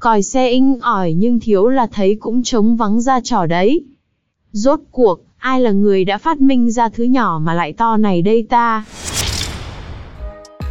Còi xe inh ỏi nhưng thiếu là thấy cũng trống vắng ra trò đấy. Rốt cuộc, ai là người đã phát minh ra thứ nhỏ mà lại to này đây ta?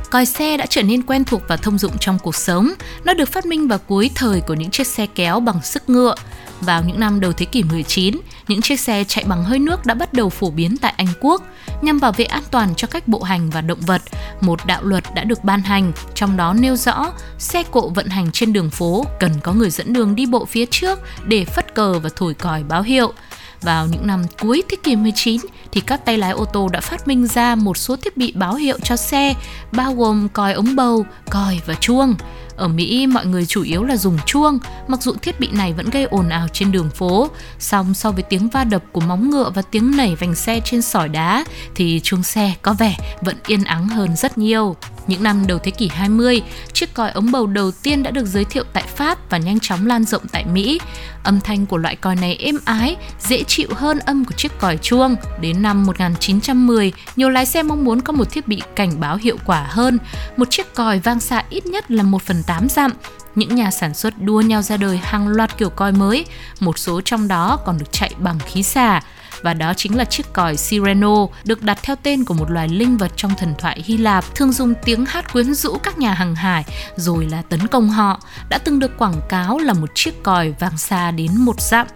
Còi xe đã trở nên quen thuộc và thông dụng trong cuộc sống. Nó được phát minh vào cuối thời của những chiếc xe kéo bằng sức ngựa. Vào những năm đầu thế kỷ 19, những chiếc xe chạy bằng hơi nước đã bắt đầu phổ biến tại Anh Quốc. Nhằm bảo vệ an toàn cho các bộ hành và động vật, một đạo luật đã được ban hành, trong đó nêu rõ xe cộ vận hành trên đường phố cần có người dẫn đường đi bộ phía trước để phất cờ và thổi còi báo hiệu. Vào những năm cuối thế kỷ 19 thì các tay lái ô tô đã phát minh ra một số thiết bị báo hiệu cho xe, bao gồm còi ống bầu, còi và chuông. Ở Mỹ, mọi người chủ yếu là dùng chuông, mặc dù thiết bị này vẫn gây ồn ào trên đường phố. Song so với tiếng va đập của móng ngựa và tiếng nảy vành xe trên sỏi đá, thì chuông xe có vẻ vẫn yên ắng hơn rất nhiều. Những năm đầu thế kỷ 20, chiếc còi ống bầu đầu tiên đã được giới thiệu tại Pháp và nhanh chóng lan rộng tại Mỹ. Âm thanh của loại còi này êm ái, dễ chịu hơn âm của chiếc còi chuông. Đến năm 1910, nhiều lái xe mong muốn có một thiết bị cảnh báo hiệu quả hơn. Một chiếc còi vang xa ít nhất là 1 phần 8 dặm. Những nhà sản xuất đua nhau ra đời hàng loạt kiểu còi mới, một số trong đó còn được chạy bằng khí xả và đó chính là chiếc còi Sireno được đặt theo tên của một loài linh vật trong thần thoại Hy Lạp thường dùng tiếng hát quyến rũ các nhà hàng hải rồi là tấn công họ đã từng được quảng cáo là một chiếc còi vang xa đến một dặm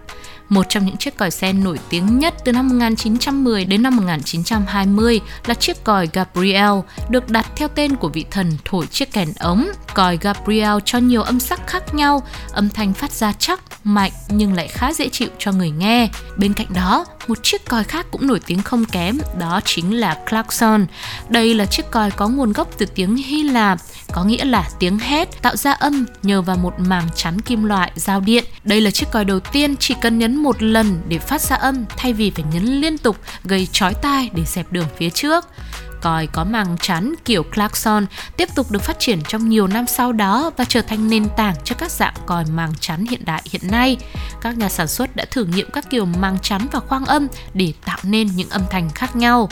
một trong những chiếc còi sen nổi tiếng nhất từ năm 1910 đến năm 1920 là chiếc còi Gabriel, được đặt theo tên của vị thần thổi chiếc kèn ống. Còi Gabriel cho nhiều âm sắc khác nhau, âm thanh phát ra chắc, mạnh nhưng lại khá dễ chịu cho người nghe. Bên cạnh đó, một chiếc còi khác cũng nổi tiếng không kém, đó chính là klaxon. Đây là chiếc còi có nguồn gốc từ tiếng Hy Lạp, có nghĩa là tiếng hét tạo ra âm nhờ vào một màng chắn kim loại giao điện. Đây là chiếc còi đầu tiên chỉ cần nhấn một lần để phát ra âm thay vì phải nhấn liên tục gây chói tai để dẹp đường phía trước còi có màng chắn kiểu klaxon tiếp tục được phát triển trong nhiều năm sau đó và trở thành nền tảng cho các dạng còi màng chắn hiện đại hiện nay. Các nhà sản xuất đã thử nghiệm các kiểu màng chắn và khoang âm để tạo nên những âm thanh khác nhau.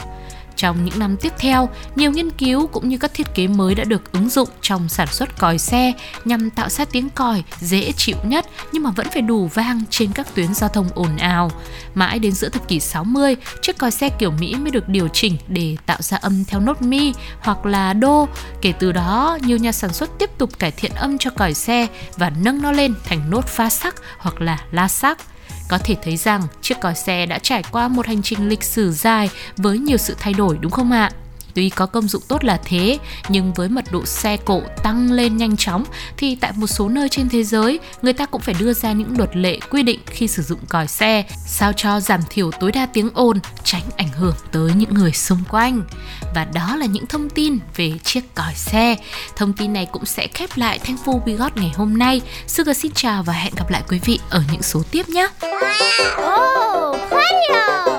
Trong những năm tiếp theo, nhiều nghiên cứu cũng như các thiết kế mới đã được ứng dụng trong sản xuất còi xe nhằm tạo ra tiếng còi dễ chịu nhất nhưng mà vẫn phải đủ vang trên các tuyến giao thông ồn ào. Mãi đến giữa thập kỷ 60, chiếc còi xe kiểu Mỹ mới được điều chỉnh để tạo ra âm theo nốt mi hoặc là đô. Kể từ đó, nhiều nhà sản xuất tiếp tục cải thiện âm cho còi xe và nâng nó lên thành nốt pha sắc hoặc là la sắc. Có thể thấy rằng chiếc còi xe đã trải qua một hành trình lịch sử dài với nhiều sự thay đổi, đúng không ạ? Tuy có công dụng tốt là thế, nhưng với mật độ xe cộ tăng lên nhanh chóng thì tại một số nơi trên thế giới, người ta cũng phải đưa ra những luật lệ quy định khi sử dụng còi xe, sao cho giảm thiểu tối đa tiếng ồn, tránh ảnh hưởng tới những người xung quanh. Và đó là những thông tin về chiếc còi xe. Thông tin này cũng sẽ khép lại Thanh Phu We Got ngày hôm nay. Sugar xin chào và hẹn gặp lại quý vị ở những số tiếp nhé. Oh, player!